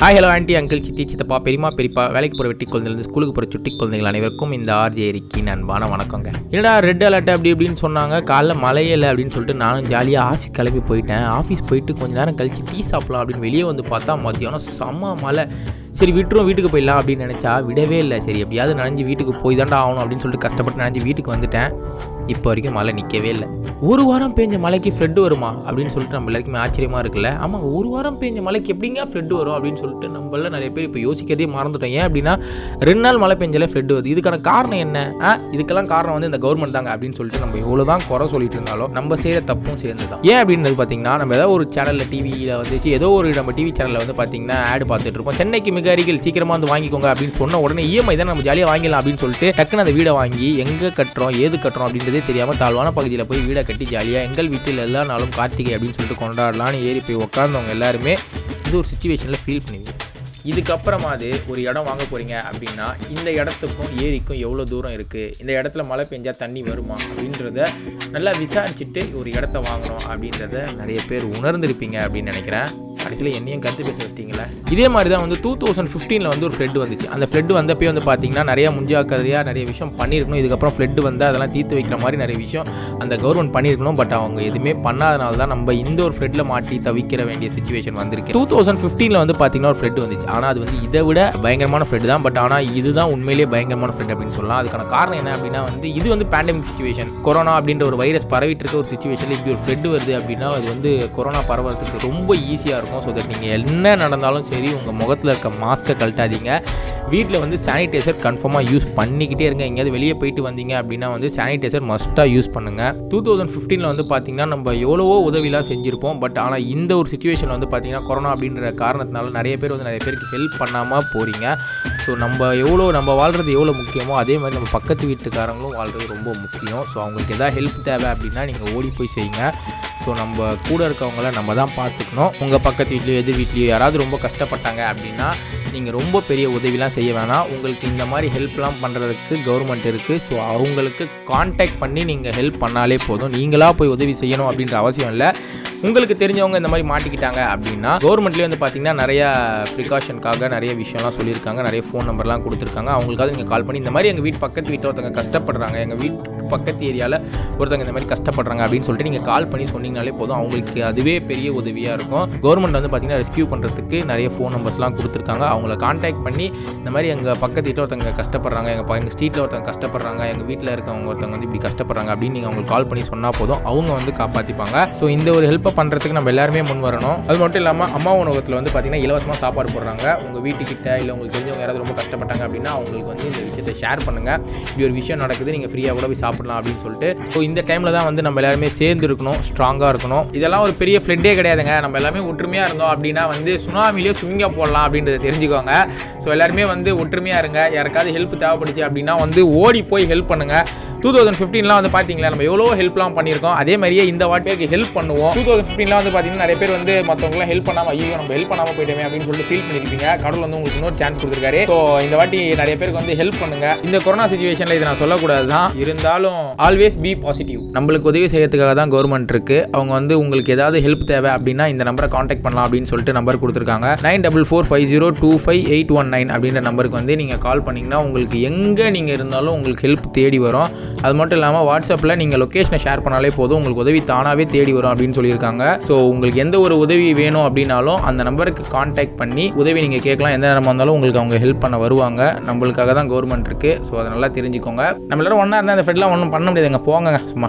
Hi hello aunty uncle சித்தி சித்தப்பா பெரியமா பெரியப்பா வேலைக்கு போகிற வெட்டி குழந்தைலேருந்து ஸ்கூலுக்கு போகிற சுட்டி குழந்தைகள் அனைவருக்கும் இந்த ஆர்ஜே எரிக்கின் அன்பான வணக்கங்க. என்னடா ரெட் அலர்ட் அப்படி இப்படின்னு சொன்னாங்க. காலைல மழையே இல்லை அப்படின்னு சொல்லிட்டு நானும் ஜாலியாக ஆஃபீஸ் கிளம்பி போயிட்டேன். ஆஃபீஸ் போயிட்டு கொஞ்ச நேரம் கழிச்சு டீ சாப்பிடலாம் அப்படின்னு வெளியே வந்து பார்த்தா மத்தியானம் செம்ம மழை. சரி விட்டுரும் வீட்டுக்கு போயிடலாம் அப்படின்னு நினச்சா விடவே இல்லை. சரி எப்படியாவது நனைஞ்சு வீட்டுக்கு போய் தாண்டா ஆகணும் அப்படின்னு சொல்லிட்டு கஷ்டப்பட்டு நனைஞ்சு வீட்டுக்கு வந்துட்டேன். இப்போ வரைக்கும் மழை நிற்கவே இல்லை. ஒரு வாரம் பேஞ்ச மழைக்கு ஃப்ளட் வருமா? அப்படின்னு சொல்லிட்டு நம்ம எல்லாருக்குமே ஆச்சரியமாக இருக்குல்ல. ஆமாம் ஒரு வாரம் பெஞ்ச மழைக்கு எப்படிங்க ஃப்ளட் வரும் அப்படின்னு சொல்லிட்டு நம்மள நிறைய பேர் இப்போ யோசிக்கிறதே மறந்துட்டோம். ஏன் அப்படின்னா ரெண்டு நாள் மழை பெஞ்சாலே ஃப்ளட் வருது. இதுக்கான காரணம் என்ன? ஆ இதுக்கெல்லாம் காரணம் வந்து இந்த கவர்மெண்ட் தாங்க அப்படின்னு சொல்லிட்டு நம்ம எவ்வளோ தான் குறை சொல்லிட்டு இருந்தாலும் நம்ம செய்கிற தப்பும் சேர்ந்து தான் ஏன் அப்படின்றது பார்த்தீங்கன்னா நம்ம ஏதோ ஒரு சேனலில் டிவியில் வந்துச்சு ஏதோ ஒரு நம்ம டிவி சேனலில் வந்து பார்த்தீங்கன்னா ஆடு பார்த்துட்டு இருப்போம். சென்னைக்கு மிக அருகில் சீக்கிரமாக வந்து வாங்கிக்கோங்க அப்படின்னு சொன்ன உடனே இஎம்ஐ தான் நம்ம ஜாலியாக வாங்கிடலாம் அப்படின்னு சொல்லிட்டு டக்குன்னு அந்த வீடை வாங்கி எங்கே கட்டுறோம் ஏது கட்டுறோம் அப்படின்றது தெரியாமல் தாழ்வான பகுதியில் போய் வீடை கட்டி ஜாலியாக எங்கள் வீட்டில் எல்லா நாளும் கார்த்திகை அப்படின்னு சொல்லிட்டு கொண்டாடலான்னு ஏறி போய் உட்காந்தவங்க எல்லாருமே இது ஒரு சுச்சுவேஷனில் ஃபீல் பண்ணுவீங்க இதுக்கப்புறமா அது ஒரு இடம் வாங்க போகிறீங்க அப்படின்னா இந்த இடத்துக்கும் ஏரிக்கும் எவ்வளோ தூரம் இருக்குது இந்த இடத்துல மழை பெஞ்சால் தண்ணி வருமா? அப்படின்றத நல்லா விசாரிச்சுட்டு ஒரு இடத்த வாங்கணும் அப்படின்றத நிறைய பேர் உணர்ந்திருப்பீங்க அப்படின்னு நினைக்கிறேன். கடைசியில் என்னையும் கருத்து பேச வச்சிங்களே இதே மாதிரி தான் வந்து டூ தௌசண்ட் ஃபிஃப்டீனில் வந்து ஒரு ஃப்ளட் வந்துச்சு. அந்த ஃப்ளட் வந்தப்போ வந்து பார்த்தீங்கன்னா நிறைய முன்ஜாக்கிரதையாக நிறைய விஷயம் பண்ணியிருக்கணும். இதுக்கப்புறம் ஃப்ளட் வந்து அதெல்லாம் தீர்த்து வைக்கிற மாதிரி நிறைய விஷயம் அந்த கவர்மெண்ட் பண்ணியிருக்கணும். பட் அவங்க எதுவுமே பண்ணாதனால தான் நம்ம இந்த ஒரு ஃப்ளட்டில் மாட்டி தவிக்கிற வேண்டிய சுச்சுவேஷன் வந்திருக்கு. டூ தௌசண்ட் ஃபிஃப்டீனில் வந்து பார்த்தீங்கன்னா ஒரு ஃப்ளட் வந்துச்சு. ஆனால் அது வந்து இதை விட பயங்கரமான ஃப்ளட் தான். பட் ஆனால் இதுதான் உண்மையிலேயே பயங்கரமான ஃப்ளட் அப்படின்னு சொல்லலாம். அதுக்கான காரணம் என்ன அப்படின்னா வந்து இது வந்து பேண்டமிக் சுச்சுவேஷன் கொரோனா அப்படின்ற ஒரு வைரஸ் பரவிட்டு இருக்க ஒரு சுச்சுவேஷனில் இப்படி ஒரு ஃப்ளட் வருது அப்படின்னா அது வந்து கொரோனா பரவறதுக்கு ரொம்ப ஈஸியாக இருக்கும். ஸோ தட் நீங்கள் என்ன நடந்தாலும் சரி உங்கள் முகத்தில் இருக்க மாஸ்க்கை கழட்டாதீங்க. வீட்டில் வந்து சானிடைசர் கன்ஃபார்மாக யூஸ் பண்ணிக்கிட்டே இருங்க. எங்கேயாவது வெளியே போயிட்டு வந்தீங்க அப்படின்னா வந்து சானிடைசர் மஸ்ட்டாக யூஸ் பண்ணுங்கள் டூ தௌசண்ட் ஃபிஃப்டீனில் வந்து பார்த்தீங்கன்னா நம்ம எவ்வளவோ உதவிலாம் செஞ்சுருப்போம். பட் ஆனால் இந்த ஒரு சுச்சுவேஷன் வந்து பார்த்தீங்கன்னா கொரோனா அப்படின்ற காரணத்தினால நிறைய பேர் வந்து நிறைய பேருக்கு ஹெல்ப் பண்ணாமல் போகிறீங்க ஸோ நம்ம எவ்வளோ நம்ம வாழ்கிறது எவ்வளோ முக்கியமோ அதே மாதிரி நம்ம பக்கத்து வீட்டுக்காரங்களும் வாழ்கிறது ரொம்ப முக்கியம். ஸோ அவங்களுக்கு எதாவது ஹெல்ப் தேவை அப்படின்னா நீங்கள் ஓடி போய் செய்யுங்க. ஸோ நம்ம கூட இருக்கவங்கள நம்ம தான் பார்த்துக்கணும். உங்கள் பக்கத்து வீட்லேயோ எதிர் வீட்லேயோ யாராவது ரொம்ப கஷ்டப்பட்டாங்க அப்படின்னா நீங்கள் ரொம்ப பெரிய உதவிலாம் செய்ய வேணாம். உங்களுக்கு இந்த மாதிரி ஹெல்ப்லாம் பண்ணுறதுக்கு கவர்மெண்ட் இருக்குது ஸோ அவங்களுக்கு காண்டாக்ட் பண்ணி நீங்கள் ஹெல்ப் பண்ணாலே போதும். நீங்களாக போய் உதவி செய்யணும் அப்படின்ற அவசியம் இல்லை. உங்களுக்கு தெரிஞ்சவங்க இந்த மாதிரி மாட்டிக்கிட்டாங்க அப்படின்னா கவர்மெண்ட்லேயே வந்து பார்த்தீங்கன்னா நிறைய ப்ரிகாஷனுக்காக நிறைய விஷயம்லாம் சொல்லியிருக்காங்க நிறைய ஃபோன் நம்பர்லாம் கொடுத்துருக்காங்க. அவங்களுக்காக நீங்கள் கால் பண்ணி இந்த மாதிரி எங்கள் வீட்டு பக்கத்து வீட்டில் ஒருத்தவங்க கஷ்டப்படுறாங்க எங்கள் வீட்டுக்கு பக்கத்து ஏரியாவில் ஒருத்தவங்க இந்த மாதிரி கஷ்டப்படுறாங்க அப்படின்னு சொல்லிட்டு நீங்கள் கால் பண்ணி சொன்னீங்கனாலே போதும். அவங்களுக்கு அதுவே பெரிய உதவியாக இருக்கும். கவர்மெண்ட் வந்து பார்த்தீங்கன்னா ரெஸ்கியூ பண்ணுறதுக்கு நிறைய ஃபோன் நம்பர்ஸ்லாம் கொடுத்துருக்காங்க. அவங்கள காண்டாக்ட் பண்ணி இந்த மாதிரி எங்கள் பக்கத்து வீட்டில் ஒருத்தவங்க கஷ்டப்படுறாங்க எங்கள் எங்கள் ஸ்ட்ரீட்டில் ஒருத்தவங்க கஷ்டப்படுறாங்க எங்கள் வீட்டில் இருக்கவங்க ஒருத்தவங்க வந்து இப்படி கஷ்டப்படுறாங்க அப்படின்னு நீங்கள் அவங்களுக்கு கால் பண்ணி சொன்னால் போதும். அவங்க வந்து காப்பாற்றிப்பாங்க ஸோ இந்த ஒரு ஹெல்ப்பை பண்ணுறதுக்கு நம்ம எல்லாருமே முன் வரணும். அது மட்டும் இல்லாமல் அம்மா உணவகத்தில் வந்து பார்த்திங்கன்னா இலவசமாக சாப்பாடு போடுறாங்க. உங்கள் வீட்டுக்கிட்ட இல்லை உங்களுக்கு தெரிஞ்சவங்க யாராவது ரொம்ப கஷ்டப்பட்டாங்க அப்படின்னா அவங்களுக்கு வந்து இந்த விஷயத்தை ஷேர் பண்ணுங்கள் இப்படி ஒரு விஷயம் நடக்குது நீங்கள் ஃப்ரீயாக கூட போய் சாப்பிடலாம் அப்படின்னு சொல்லிட்டு. ஸோ இந்த டைமில் தான் வந்து நம்ம எல்லாருமே சேர்ந்து இருக்கணும் ஸ்ட்ராங்காக இருக்கணும். இதெல்லாம் ஒரு பெரிய ஃப்ளட்டே கிடையாதுங்க. நம்ம எல்லாமே ஒற்றுமையாக இருந்தோம் அப்படின்னா வந்து சுனாமிலேயே ஸ்விம்மிங்காக போடலாம் அப்படின்றத தெரிஞ்சுக்கோங்க. ஸோ எல்லாருமே வந்து ஒற்றுமையாக இருங்க. யாருக்காவது ஹெல்ப் தேவைப்படுச்சு அப்படின்னா வந்து ஓடி போய் ஹெல்ப் பண்ணுங்கள் டூ தௌசண்ட் ஃபிஃப்டீன்லாம் வந்து பார்த்தீங்களா நம்ம எவ்வளோ ஹெல்ப்லாம் பண்ணியிருக்கோம். அதே மாதிரியே இந்த வாட்டிக்கு ஹெல்ப் பண்ணுவோம். டூ தௌசண்ட் ஃபிஃப்டீன்லாம் வந்து பார்த்தீங்கன்னா நிறைய பேர் வந்து மற்றவங்களாம் ஹெல்ப் பண்ணாமல் ஐயோ நம்ம ஹெல்ப் பண்ணாமல் போயிட்டோமே அப்படின்னு சொல்லிட்டு ஃபீல் பண்ணியிருப்பீங்க கடவுள் வந்து உங்களுக்கு இன்னொரு சான்ஸ் கொடுத்துருக்காரு. ஸோ இந்த வாட்டி நிறைய பேருக்கு வந்து ஹெல்ப் பண்ணுங்க. இந்த கொரோனா சுச்சுவேஷனில் இதை நான் சொல்லக்கூடாது தான் இருந்தாலும் ஆல்வேஸ் பி பாசிட்டிவ் நம்மளுக்கு உதவி செய்யறதுக்காக தான் கவர்மெண்ட் இருக்கு. அவங்க வந்து உங்களுக்கு ஏதாவது ஹெல்ப் தேவை அப்படின்னா இந்த நம்பரை காண்டாக்ட் பண்ணலாம் அப்படின்னு சொல்லிட்டு நம்பர் கொடுத்துருக்காங்க. Nine double four five zero two five eight one nine அப்படின்ற நம்பருக்கு வந்து நீங்கள் கால் பண்ணிங்கன்னா உங்களுக்கு எங்கே நீங்கள் இருந்தாலும் உங்களுக்கு ஹெல்ப் தேடி வரும். அது மட்டும் இல்லாமல் வாட்ஸ்அப்பில் நீங்கள் லொக்கேஷனை ஷேர் பண்ணாலே போதும். உங்களுக்கு உதவி தானாகவே தேடி வரும் அப்படின்னு சொல்லியிருக்காங்க. ஸோ உங்களுக்கு எந்த ஒரு உதவி வேணும் அப்படின்னாலும் அந்த நம்பருக்கு காண்டாக்ட் பண்ணி உதவி நீங்கள் கேட்கலாம். எந்த நேரமாக இருந்தாலும் உங்களுக்கு அவங்க ஹெல்ப் பண்ண வருவாங்க. நம்மளுக்காக தான் கவர்மெண்ட் இருக்குது ஸோ அதை நல்லா தெரிஞ்சுக்கோங்க. நம்ம எல்லாரும் ஒன்றா இருந்தால் அந்த ஃபெட்லாம் ஒன்றும் பண்ண முடியாதுங்க. போங்க சும்மா.